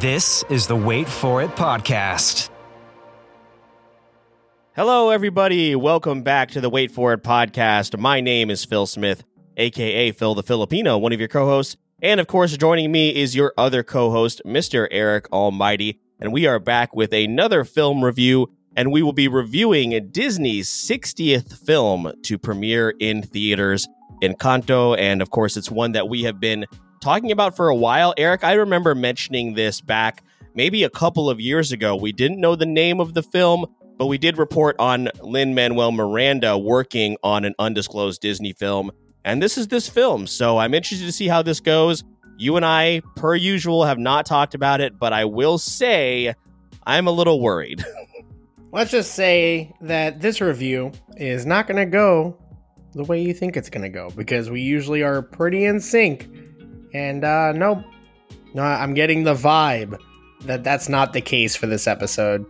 This is the Wait For It podcast. Hello, everybody. Welcome back to the Wait For It podcast. My name is Phil Smith, aka Phil the Filipino, one of your co hosts. And of course, joining me is your other co host, Mr. Eric Almighty. And we are back with another film review. And we will be reviewing Disney's 60th film to premiere in theaters, Encanto. And of course, it's one that we have been talking about for a while. Eric, I remember mentioning this back maybe a couple of years ago. We didn't know the name of the film, but we did report on Lin Manuel Miranda working on an undisclosed Disney film. And this is this film. So I'm interested to see how this goes. You and I, per usual, have not talked about it, but I will say I'm a little worried. Let's just say that this review is not going to go the way you think it's going to go because we usually are pretty in sync and uh, nope, no, I'm getting the vibe that that's not the case for this episode.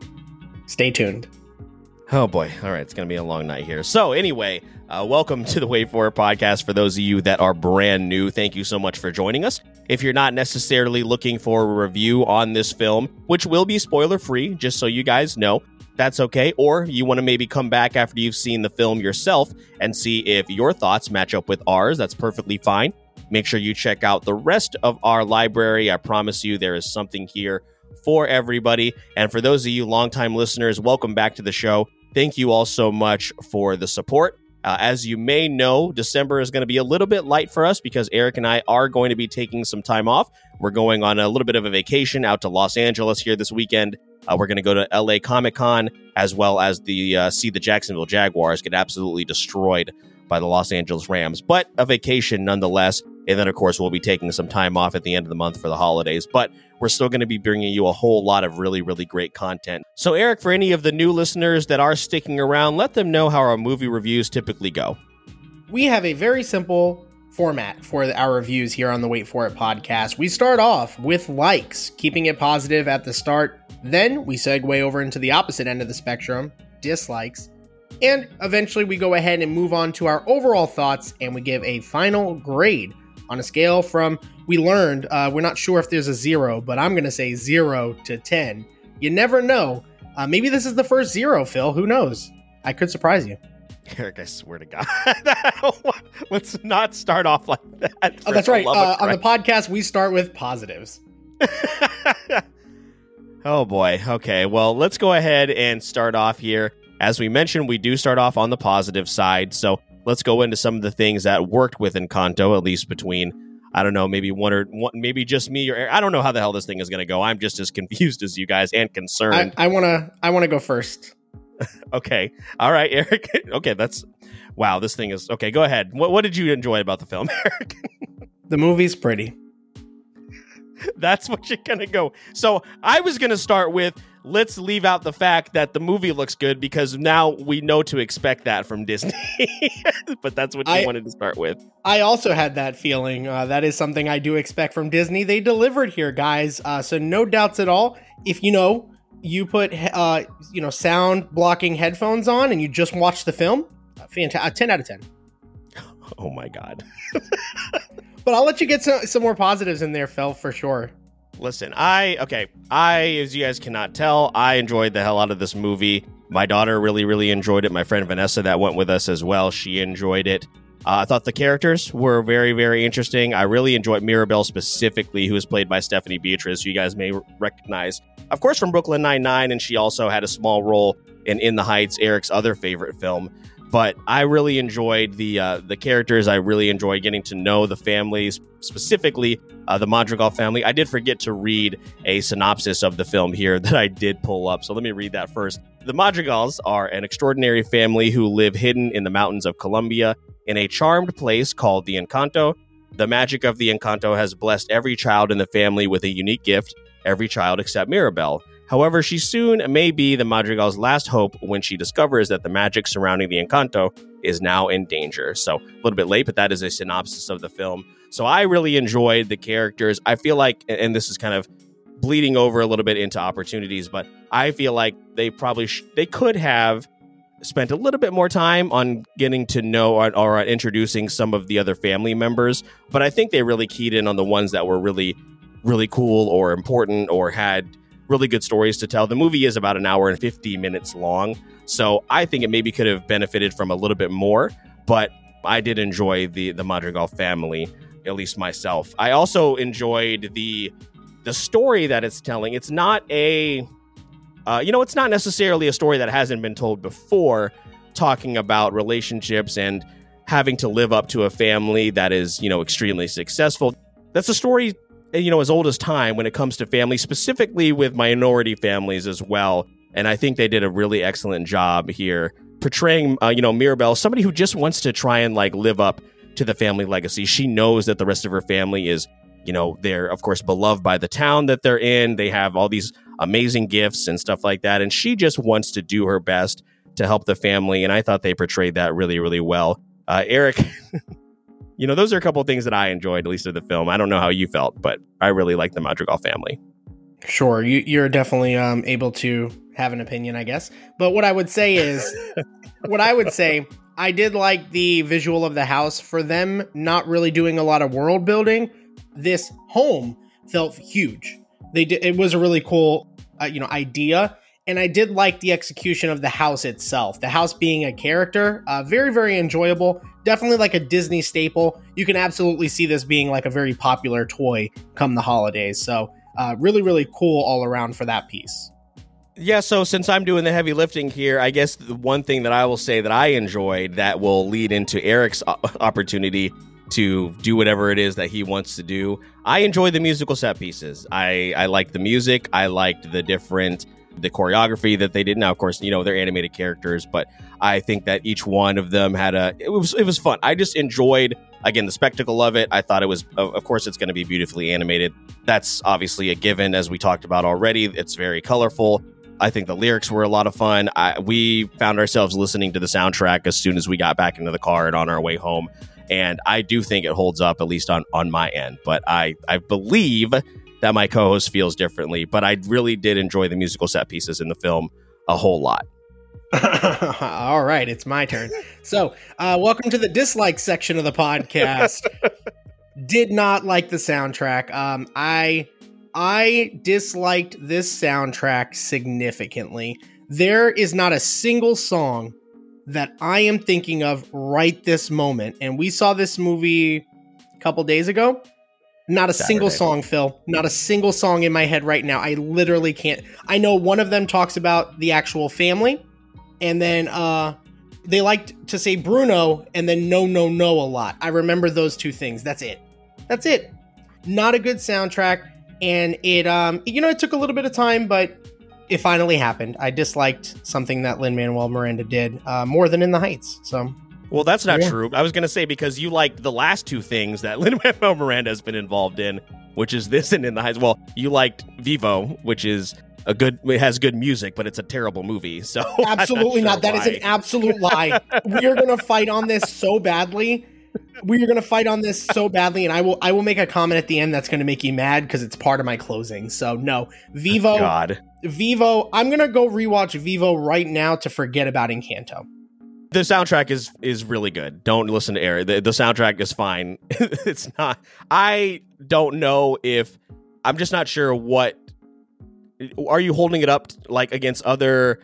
Stay tuned. Oh boy. All right. It's going to be a long night here. So, anyway, uh, welcome to the Wait For podcast. For those of you that are brand new, thank you so much for joining us. If you're not necessarily looking for a review on this film, which will be spoiler free, just so you guys know, that's okay. Or you want to maybe come back after you've seen the film yourself and see if your thoughts match up with ours, that's perfectly fine. Make sure you check out the rest of our library. I promise you there is something here for everybody. And for those of you longtime listeners, welcome back to the show. Thank you all so much for the support. Uh, as you may know, December is going to be a little bit light for us because Eric and I are going to be taking some time off. We're going on a little bit of a vacation out to Los Angeles here this weekend. Uh, we're going to go to LA Comic Con as well as the uh, see the Jacksonville Jaguars get absolutely destroyed by the Los Angeles Rams, but a vacation nonetheless. And then, of course, we'll be taking some time off at the end of the month for the holidays. But we're still going to be bringing you a whole lot of really, really great content. So, Eric, for any of the new listeners that are sticking around, let them know how our movie reviews typically go. We have a very simple format for our reviews here on the Wait For It podcast. We start off with likes, keeping it positive at the start. Then we segue over into the opposite end of the spectrum, dislikes. And eventually we go ahead and move on to our overall thoughts and we give a final grade on a scale from we learned uh, we're not sure if there's a zero but i'm going to say zero to ten you never know uh, maybe this is the first zero phil who knows i could surprise you Eric, I swear to God, let's not start off like that. Oh, that's right. Uh, on the podcast, we start with positives. oh boy. Okay. Well, let's go ahead and start off here. As we mentioned, we do start off on the positive side. So let's go into some of the things that worked with Encanto, at least between I don't know, maybe one or one, maybe just me or I don't know how the hell this thing is going to go. I'm just as confused as you guys and concerned. I want to I want to go first. okay, all right, Eric. okay, that's wow. This thing is okay. Go ahead. What what did you enjoy about the film, Eric? the movie's pretty. That's what you're gonna go. So I was gonna start with let's leave out the fact that the movie looks good because now we know to expect that from Disney. but that's what you I, wanted to start with. I also had that feeling. Uh, that is something I do expect from Disney. They delivered here, guys. Uh, so no doubts at all. If you know you put uh, you know sound blocking headphones on and you just watch the film, fantastic. Ten out of ten. Oh my god. but I'll let you get some, some more positives in there, Phil, for sure. Listen, I okay. I, as you guys cannot tell, I enjoyed the hell out of this movie. My daughter really, really enjoyed it. My friend Vanessa, that went with us as well, she enjoyed it. Uh, I thought the characters were very, very interesting. I really enjoyed Mirabel specifically, who is played by Stephanie Beatriz, who you guys may recognize, of course, from Brooklyn Nine Nine, and she also had a small role in In the Heights, Eric's other favorite film but I really enjoyed the uh, the characters. I really enjoyed getting to know the families, specifically uh, the Madrigal family. I did forget to read a synopsis of the film here that I did pull up, so let me read that first. The Madrigals are an extraordinary family who live hidden in the mountains of Colombia in a charmed place called the Encanto. The magic of the Encanto has blessed every child in the family with a unique gift. every child except Mirabel. However, she soon may be the Madrigal's last hope when she discovers that the magic surrounding the Encanto is now in danger. So, a little bit late, but that is a synopsis of the film. So, I really enjoyed the characters. I feel like, and this is kind of bleeding over a little bit into opportunities, but I feel like they probably sh- they could have spent a little bit more time on getting to know or, or introducing some of the other family members. But I think they really keyed in on the ones that were really, really cool or important or had really good stories to tell. The movie is about an hour and 50 minutes long. So I think it maybe could have benefited from a little bit more, but I did enjoy the the Madrigal family, at least myself. I also enjoyed the the story that it's telling. It's not a uh, you know, it's not necessarily a story that hasn't been told before, talking about relationships and having to live up to a family that is, you know, extremely successful. That's a story you know as old as time when it comes to family specifically with minority families as well. And i think they did a really excellent job here portraying uh, you know mirabel somebody who just wants to try and like live up to the family legacy. She knows that the rest of her family is you know they're of course beloved by the town that they're in. They have all these amazing gifts and stuff like that. And she just wants to do her best to help the family. And i thought they portrayed that really really well. Uh, eric you know, those are a couple of things that I enjoyed, at least of the film. I don't know how you felt, but I really like the Madrigal family. Sure, you, you're definitely um, able to have an opinion, I guess. But what I would say is, what I would say, I did like the visual of the house. For them not really doing a lot of world building, this home felt huge. They did. It was a really cool, uh, you know, idea and I did like the execution of the house itself. The house being a character, uh, very, very enjoyable. Definitely like a Disney staple. You can absolutely see this being like a very popular toy come the holidays. So, uh, really, really cool all around for that piece. Yeah, so since I'm doing the heavy lifting here, I guess the one thing that I will say that I enjoyed that will lead into Eric's opportunity to do whatever it is that he wants to do. I enjoy the musical set pieces. I I like the music. I liked the different the choreography that they did. Now, of course, you know they're animated characters, but I think that each one of them had a it was it was fun. I just enjoyed again the spectacle of it. I thought it was of course it's going to be beautifully animated. That's obviously a given, as we talked about already. It's very colorful. I think the lyrics were a lot of fun. I, we found ourselves listening to the soundtrack as soon as we got back into the car and on our way home. And I do think it holds up, at least on, on my end. But I, I believe that my co-host feels differently, but I really did enjoy the musical set pieces in the film a whole lot. All right, it's my turn. So, uh, welcome to the dislike section of the podcast. did not like the soundtrack. Um, I I disliked this soundtrack significantly. There is not a single song that I am thinking of right this moment, and we saw this movie a couple days ago. Not a Saturday. single song, Phil. Not a single song in my head right now. I literally can't. I know one of them talks about the actual family, and then uh, they liked to say Bruno and then no, no, no a lot. I remember those two things. That's it. That's it. Not a good soundtrack, and it um, you know, it took a little bit of time, but it finally happened. I disliked something that Lin Manuel Miranda did uh, more than in the Heights. So well, that's not yeah. true. I was going to say because you like the last two things that Lin Manuel Miranda has been involved in, which is this and In the Heights. Well, you liked Vivo, which is a good it has good music, but it's a terrible movie. So absolutely not. Sure not. That is an absolute lie. we are going to fight on this so badly. We are going to fight on this so badly, and I will I will make a comment at the end that's going to make you mad because it's part of my closing. So no, Vivo. God. Vivo. I'm going to go rewatch Vivo right now to forget about Encanto. The soundtrack is is really good. Don't listen to Eric. The, the soundtrack is fine. it's not. I don't know if I'm just not sure what. Are you holding it up like against other?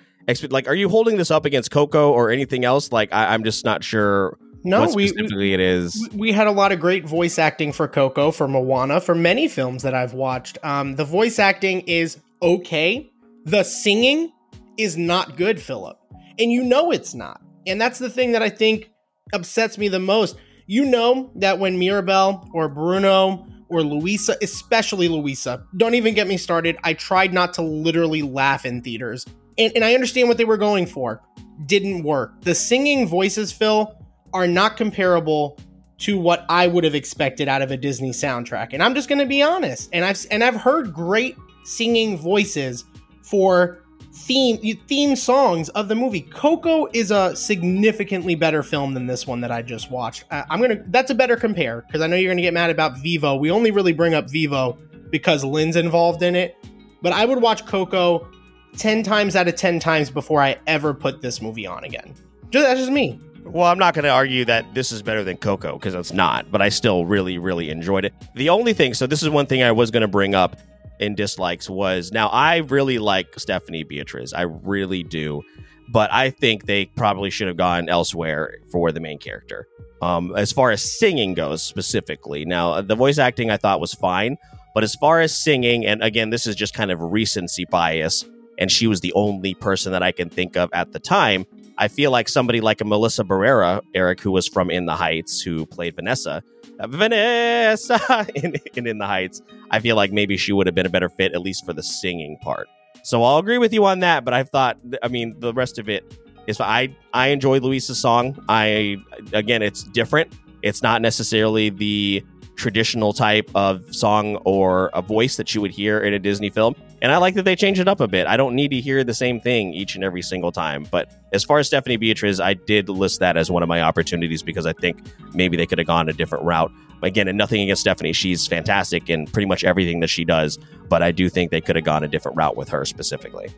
Like, are you holding this up against Coco or anything else? Like, I, am just not sure. No, we, specifically it is. We had a lot of great voice acting for Coco, for Moana, for many films that I've watched. Um, the voice acting is okay. The singing is not good, Philip, and you know it's not. And that's the thing that I think upsets me the most. You know that when Mirabel or Bruno or Luisa, especially Luisa, don't even get me started. I tried not to literally laugh in theaters. And, and I understand what they were going for. Didn't work. The singing voices, Phil, are not comparable to what I would have expected out of a Disney soundtrack. And I'm just going to be honest. And I've and I've heard great singing voices for theme theme songs of the movie. Coco is a significantly better film than this one that I just watched. Uh, I'm gonna that's a better compare because I know you're gonna get mad about Vivo. We only really bring up Vivo because Lin's involved in it, but I would watch Coco ten times out of ten times before I ever put this movie on again. Just, that's just me. Well, I'm not going to argue that this is better than Coco because it's not, but I still really, really enjoyed it. The only thing, so this is one thing I was going to bring up in dislikes was now I really like Stephanie Beatriz. I really do. But I think they probably should have gone elsewhere for the main character. Um, as far as singing goes, specifically. Now, the voice acting I thought was fine, but as far as singing, and again, this is just kind of recency bias, and she was the only person that I can think of at the time. I feel like somebody like a Melissa Barrera, Eric, who was from In the Heights, who played Vanessa, uh, Vanessa in, in In the Heights. I feel like maybe she would have been a better fit, at least for the singing part. So I'll agree with you on that. But I thought, I mean, the rest of it is I I enjoy Luisa's song. I again, it's different. It's not necessarily the traditional type of song or a voice that you would hear in a Disney film. And I like that they changed it up a bit. I don't need to hear the same thing each and every single time. But as far as Stephanie Beatriz, I did list that as one of my opportunities because I think maybe they could have gone a different route. Again, and nothing against Stephanie. She's fantastic in pretty much everything that she does. But I do think they could have gone a different route with her specifically.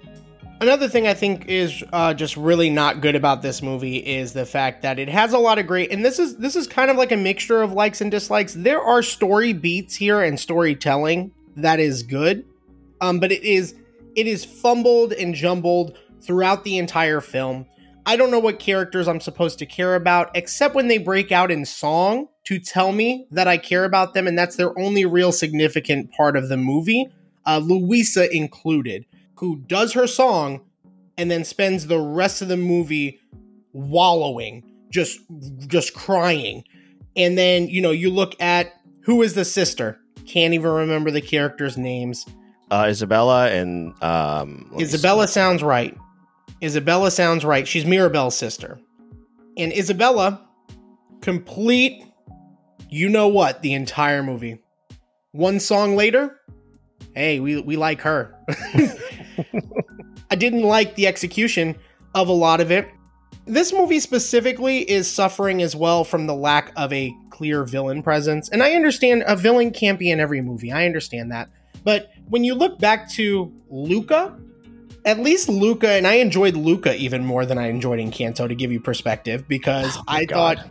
Another thing I think is uh, just really not good about this movie is the fact that it has a lot of great, and this is this is kind of like a mixture of likes and dislikes. There are story beats here and storytelling that is good, um, but it is it is fumbled and jumbled throughout the entire film. I don't know what characters I'm supposed to care about, except when they break out in song to tell me that I care about them, and that's their only real significant part of the movie, uh, Luisa included, who does her song and then spends the rest of the movie wallowing, just just crying. And then, you know, you look at who is the sister? Can't even remember the characters' names. Uh, Isabela and um, Isabela sounds right. Isabela sounds right. She's Mirabel's sister. And Isabela, complete, you know what, the entire movie. One song later, hey, we, we like her. I didn't like the execution of a lot of it. This movie specifically is suffering as well from the lack of a clear villain presence. And I understand a villain can't be in every movie. I understand that. But when you look back to Luca, at least Luca, and I enjoyed Luca even more than I enjoyed Encanto to give you perspective because oh I God. thought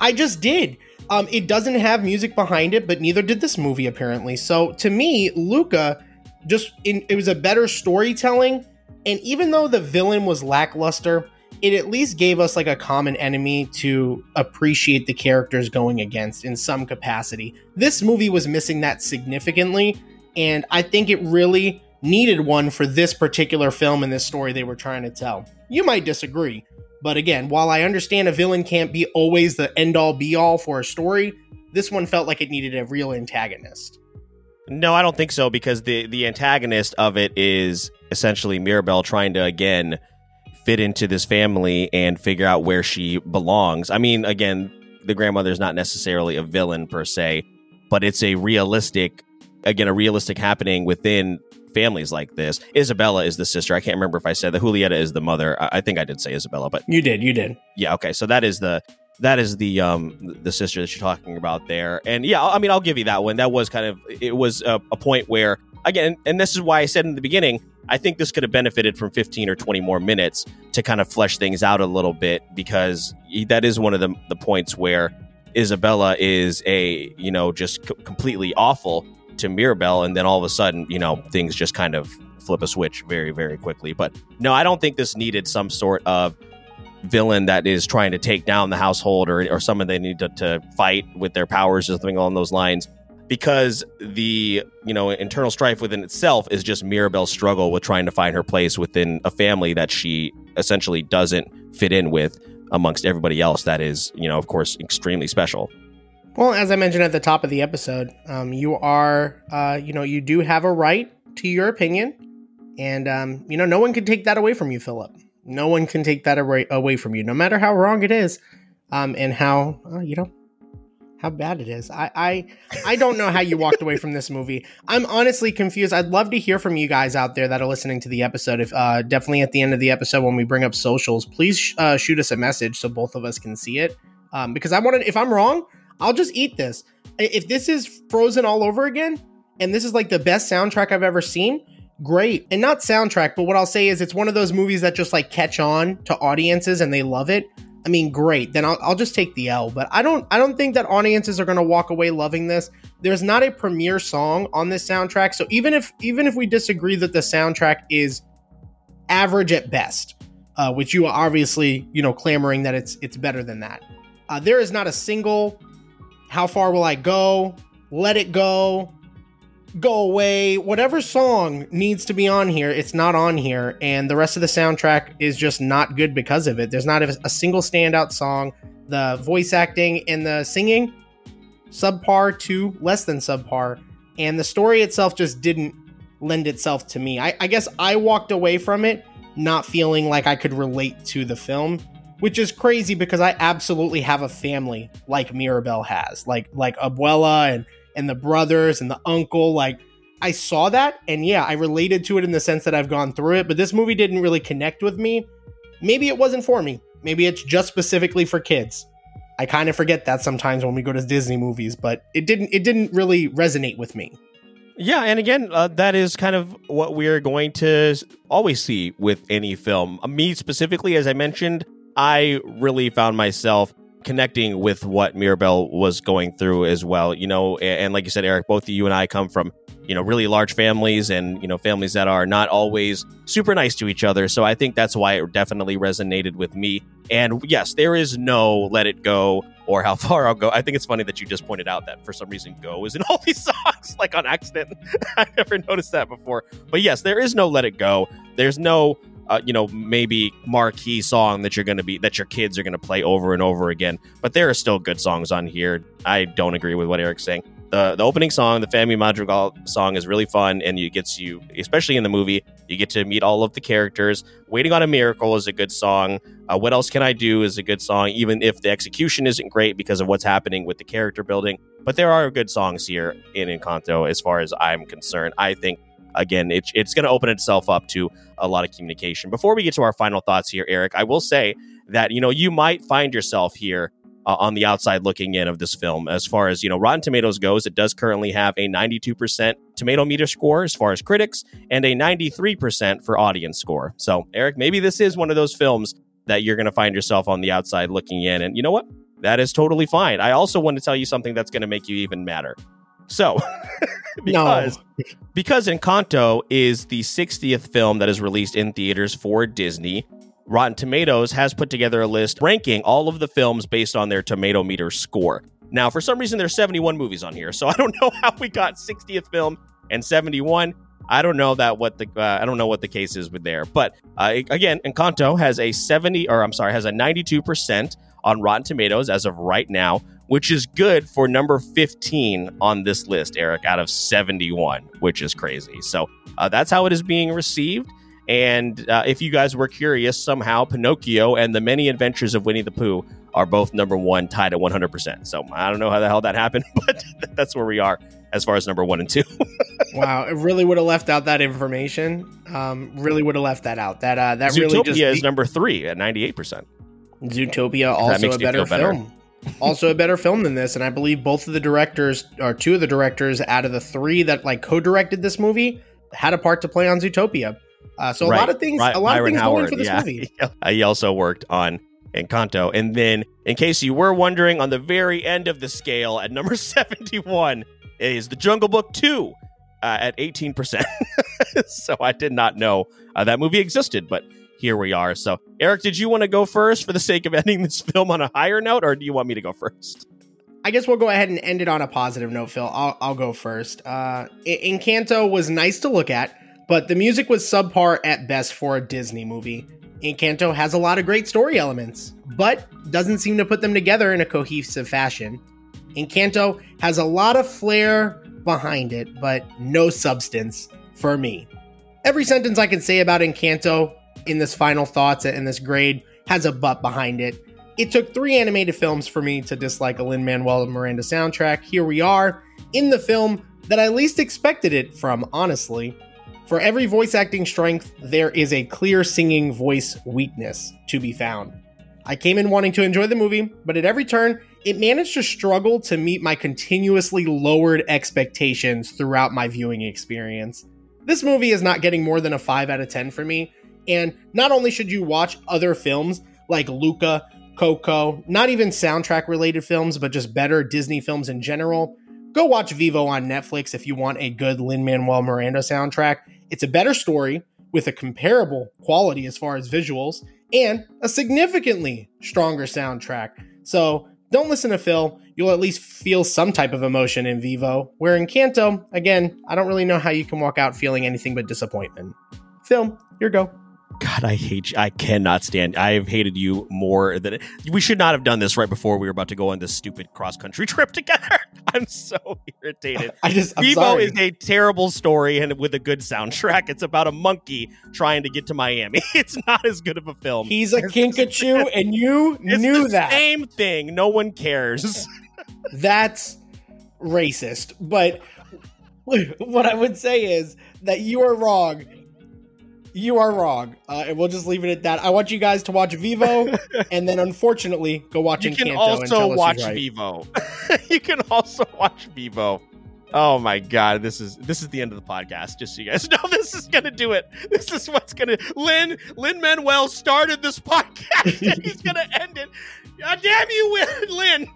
I just did. Um, it doesn't have music behind it, but neither did this movie apparently. So to me, Luca just in, it was a better storytelling, and even though the villain was lackluster, it at least gave us like a common enemy to appreciate the characters going against in some capacity. This movie was missing that significantly, and I think it really needed one for this particular film and this story they were trying to tell. You might disagree, but again, while I understand a villain can't be always the end all be all for a story, this one felt like it needed a real antagonist. No, I don't think so because the the antagonist of it is essentially Mirabel trying to again fit into this family and figure out where she belongs. I mean, again, the grandmother is not necessarily a villain per se, but it's a realistic again a realistic happening within families like this. Isabela is the sister. I can't remember if I said that. Julieta is the mother. I, I think I did say Isabela, but you did. You did. Yeah. Okay. So that is the that is the um the sister that you're talking about there. And yeah, I mean, I'll give you that one. That was kind of it was a, a point where again, and this is why I said in the beginning, I think this could have benefited from 15 or 20 more minutes to kind of flesh things out a little bit because that is one of the the points where Isabela is a you know just c- completely awful to Mirabel, and then all of a sudden, you know, things just kind of flip a switch very, very quickly. But no, I don't think this needed some sort of villain that is trying to take down the household or, or someone they need to, to fight with their powers or something along those lines because the you know internal strife within itself is just Mirabel's struggle with trying to find her place within a family that she essentially doesn't fit in with amongst everybody else that is you know of course extremely special well, as I mentioned at the top of the episode, um, you are, uh, you know, you do have a right to your opinion, and um, you know, no one can take that away from you, Philip. No one can take that away, from you, no matter how wrong it is, um, and how uh, you know how bad it is. I, I I don't know how you walked away from this movie. I'm honestly confused. I'd love to hear from you guys out there that are listening to the episode. If uh, definitely at the end of the episode when we bring up socials, please uh, shoot us a message so both of us can see it. Um, because I want to. If I'm wrong, I'll just eat this. If this is Frozen all over again, and this is like the best soundtrack I've ever seen, great. And not soundtrack, but what I'll say is it's one of those movies that just like catch on to audiences and they love it. I mean, great. Then I'll, I'll just take the L. But I don't I don't think that audiences are going to walk away loving this. There's not a premiere song on this soundtrack, so even if even if we disagree that the soundtrack is average at best, uh, which you are obviously you know clamoring that it's it's better than that, uh, there is not a single "How far will I go?" "Let it go," go away? Whatever song needs to be on here it's not on here and the rest of the soundtrack is just not good because of it. There's not a, single standout song. The voice acting and the singing subpar to less than subpar and the story itself just didn't lend itself to me. I, I guess i walked away from it not feeling like i could relate to the film which is crazy because i absolutely have a family like mirabel has like like abuela and and the brothers and the uncle. Like, I saw that, and yeah, I related to it in the sense that I've gone through it, but this movie didn't really connect with me. Maybe it wasn't for me. Maybe it's just specifically for kids. I kind of forget that sometimes when we go to Disney movies, but it didn't it didn't really resonate with me. Yeah, and again, uh, that is kind of what we're going to always see with any film. Uh, me specifically, as I mentioned, I really found myself connecting with what Mirabel was going through as well. You know, and, and like you said, Eric, both you and I come from you know really large families and you know families that are not always super nice to each other. So I think that's why it definitely resonated with me. And yes, there is no "Let It Go" or "How Far I'll Go." I think it's funny that you just pointed out that for some reason "Go" is in all these songs, like on accident. I never noticed that before. But yes, there is no "Let It Go." There's no uh, you know, maybe marquee song that you're going to be that your kids are going to play over and over again. But there are still good songs on here. I don't agree with what Eric's saying. The the opening song, the Family Madrigal song, is really fun, and it gets you, especially in the movie, you get to meet all of the characters. Waiting on a Miracle is a good song. Uh, what else can I do is a good song, even if the execution isn't great because of what's happening with the character building. But there are good songs here in Encanto, as far as I'm concerned. I think again, it, it's going to open itself up to a lot of communication. Before we get to our final thoughts here, Eric, I will say that, you know, you might find yourself here uh, on the outside looking in of this film. As far as, you know, Rotten Tomatoes goes, it does currently have a 92% tomato meter score as far as critics and a 93% for audience score. So, Eric, maybe this is one of those films that you're going to find yourself on the outside looking in. And you know what? That is totally fine. I also want to tell you something that's going to make you even madder. So, because no. because Encanto is the 60th film that is released in theaters for Disney, Rotten Tomatoes has put together a list ranking all of the films based on their tomato meter score. Now, for some reason, there's 71 movies on here, so I don't know how we got 60th film and 71. I don't know that what the uh, I don't know what the case is with there, but uh, again, Encanto has a 70 or I'm sorry, has a 92 percent on Rotten Tomatoes as of right now, which is good for number 15 on this list, Eric, out of 71, which is crazy. So uh, that's how it is being received. And uh, if you guys were curious, somehow Pinocchio and the many adventures of Winnie the Pooh are both number one, tied at 100%. So I don't know how the hell that happened, but that's where we are as far as number one and two. wow, it really would have left out that information. Um, really would have left that out. That uh, that Zootopia really just is number three at 98%. Zootopia also a better film also a better film than this and i believe both of the directors or two of the directors out of the three that like co-directed this movie had a part to play on zootopia uh, so right. a lot of things right. a lot Byron of things Howard, going for this yeah. movie he also worked on encanto and then in case you were wondering on the very end of the scale at number 71 is the jungle book 2 uh, at 18% so i did not know uh, that movie existed but here we are. So, Eric, did you want to go first for the sake of ending this film on a higher note, or do you want me to go first? I guess we'll go ahead and end it on a positive note, Phil. I'll, I'll go first. Uh, Encanto was nice to look at, but the music was subpar at best for a Disney movie. Encanto has a lot of great story elements, but doesn't seem to put them together in a cohesive fashion. Encanto has a lot of flair behind it, but no substance for me. Every sentence I can say about Encanto in this final thoughts and this grade has a butt behind it. It took three animated films for me to dislike a Lin Manuel Miranda soundtrack. Here we are in the film that I least expected it from, honestly. For every voice acting strength, there is a clear singing voice weakness to be found. I came in wanting to enjoy the movie, but at every turn, it managed to struggle to meet my continuously lowered expectations throughout my viewing experience. This movie is not getting more than a 5 out of 10 for me, and not only should you watch other films like Luca, Coco, not even soundtrack related films, but just better Disney films in general, go watch Vivo on Netflix if you want a good Lin Manuel Miranda soundtrack. It's a better story with a comparable quality as far as visuals and a significantly stronger soundtrack. So don't listen to Phil. You'll at least feel some type of emotion in Vivo. Where in Canto, again, I don't really know how you can walk out feeling anything but disappointment. Phil, your go. God, I hate you. I cannot stand. I've hated you more than we should not have done this right before we were about to go on this stupid cross country trip together. I'm so irritated. I just I'm Vivo sorry. is a terrible story and with a good soundtrack. It's about a monkey trying to get to Miami. It's not as good of a film. He's a Kinkajou, and you knew that. same thing. No one cares. That's racist. But what I would say is that you are wrong. You are wrong, uh, and we'll just leave it at that. I want you guys to watch Vivo, and then unfortunately, go watch You can Encanto and also tell us watch right. Vivo. you can also watch Vivo. Oh my god, this is this is the end of the podcast. Just so you guys know, this is gonna do it. This is what's gonna Lin Lin Manuel started this podcast and he's gonna end it. God damn you, Lin.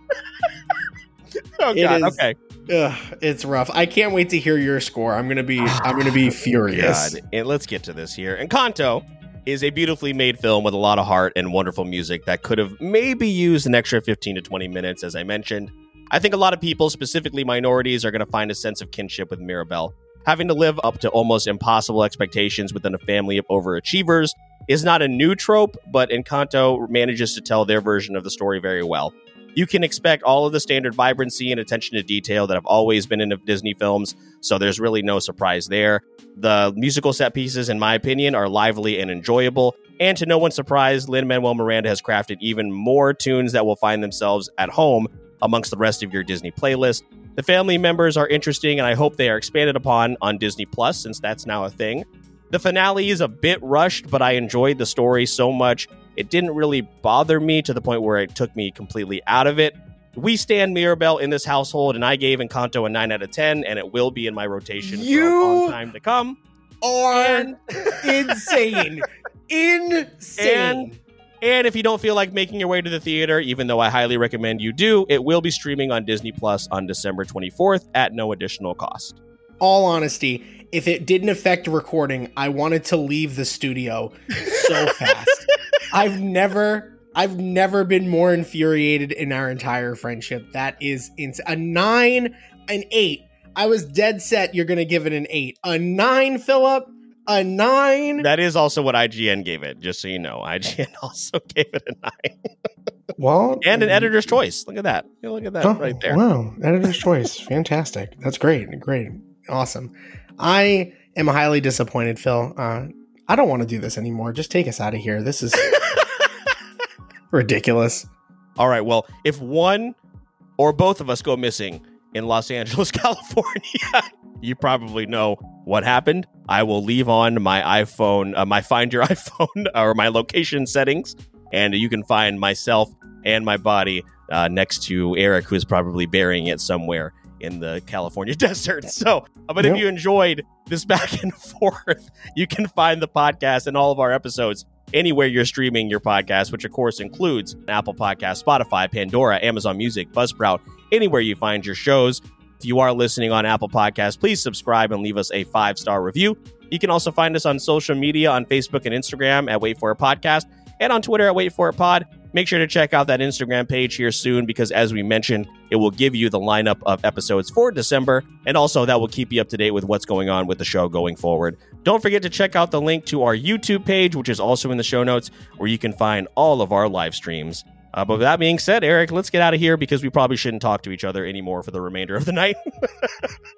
oh god. is- Okay. Ugh, it's rough. I can't wait to hear your score. I'm gonna be I'm gonna be furious. God. And let's get to this here. And Encanto is a beautifully made film with a lot of heart and wonderful music that could have maybe used an extra 15 to 20 minutes, as I mentioned. I think a lot of people, specifically minorities, are going to find a sense of kinship with Mirabel. Having to live up to almost impossible expectations within a family of overachievers is not a new trope, but Encanto manages to tell their version of the story very well. You can expect all of the standard vibrancy and attention to detail that have always been in Disney films, so there's really no surprise there. The musical set pieces, in my opinion, are lively and enjoyable. And to no one's surprise, Lin Manuel Miranda has crafted even more tunes that will find themselves at home amongst the rest of your Disney playlist. The family members are interesting, and I hope they are expanded upon on Disney Plus, since that's now a thing. The finale is a bit rushed, but I enjoyed the story so much it didn't really bother me to the point where it took me completely out of it. We stand Mirabel in this household, and I gave Encanto a 9 out of 10, and it will be in my rotation for a You- long time to come. Are And, insane, insane. And- and if you don't feel like making your way to the theater, even though I highly recommend you do, it will be streaming on Disney Plus on December 24th at no additional cost. all honesty, if it didn't affect recording, I wanted to leave the studio so fast. I've never I've never been more infuriated in our entire friendship. That is ins- a 9 an 8. I was dead set you're going to give it an 8. A 9, Philip? A 9? That is also what IGN gave it, just so you know. IGN also gave it a 9. well, And an editor's choice. Look at that. Look at that Oh, right there. Wow, editor's choice. Fantastic. That's great. Great. Awesome. I am highly disappointed, Phil. Uh, I don't want to do this anymore. Just take us out of here. This is ridiculous. All right. Well, if one or both of us go missing in Los Angeles, California, you probably know what happened. I will leave on my iPhone, uh, my Find Your iPhone, or my location settings, and you can find myself and my body uh, next to Eric, who is probably burying it somewhere in the California desert. So, uh, but Yep. if you enjoyed this back and forth, you can find the podcast and all of our episodes anywhere you're streaming your podcast, which of course includes Apple Podcast, Spotify, Pandora, Amazon Music, Buzzsprout, anywhere you find your shows. If you are listening on Apple Podcasts, please subscribe and leave us a five star review. You can also find us on social media on Facebook and Instagram at Wait for a Podcast and on Twitter at Wait for a Pod. Make sure to check out that Instagram page here soon because, as we mentioned, it will give you the lineup of episodes for December, and also that will keep you up to date with what's going on with the show going forward. Don't forget to check out the link to our YouTube page, which is also in the show notes, where you can find all of our live streams. Uh, but with that being said, Eric, let's get out of here because we probably shouldn't talk to each other anymore for the remainder of the night.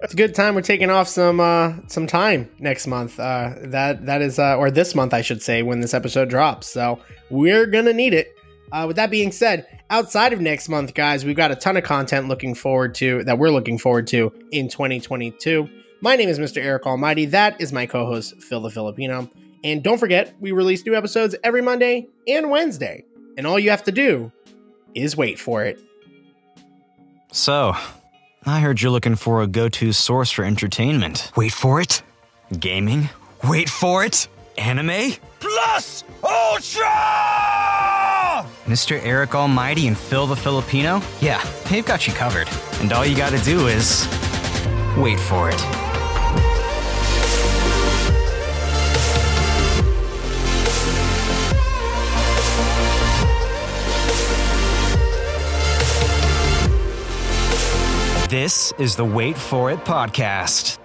It's a good time. We're taking off some uh, some time next month. Uh, that that is, uh, or this month, I should say, when this episode drops. So we're gonna need it. Uh, with that being said, outside of next month, guys, we've got a ton of content looking forward to that we're looking forward to in 2022. My name is Mr. Eric Almighty. That is my co-host Phil the Filipino. And don't forget, we release new episodes every Monday and Wednesday. And all you have to do is wait for it. So, I heard you're looking for a go to source for entertainment. Wait for it. Gaming? Wait for it. Anime? Plus Ultra! Mr. Eric Almighty and Phil the Filipino? Yeah, they've got you covered. And all you gotta do is wait for it. This is the Wait For It podcast.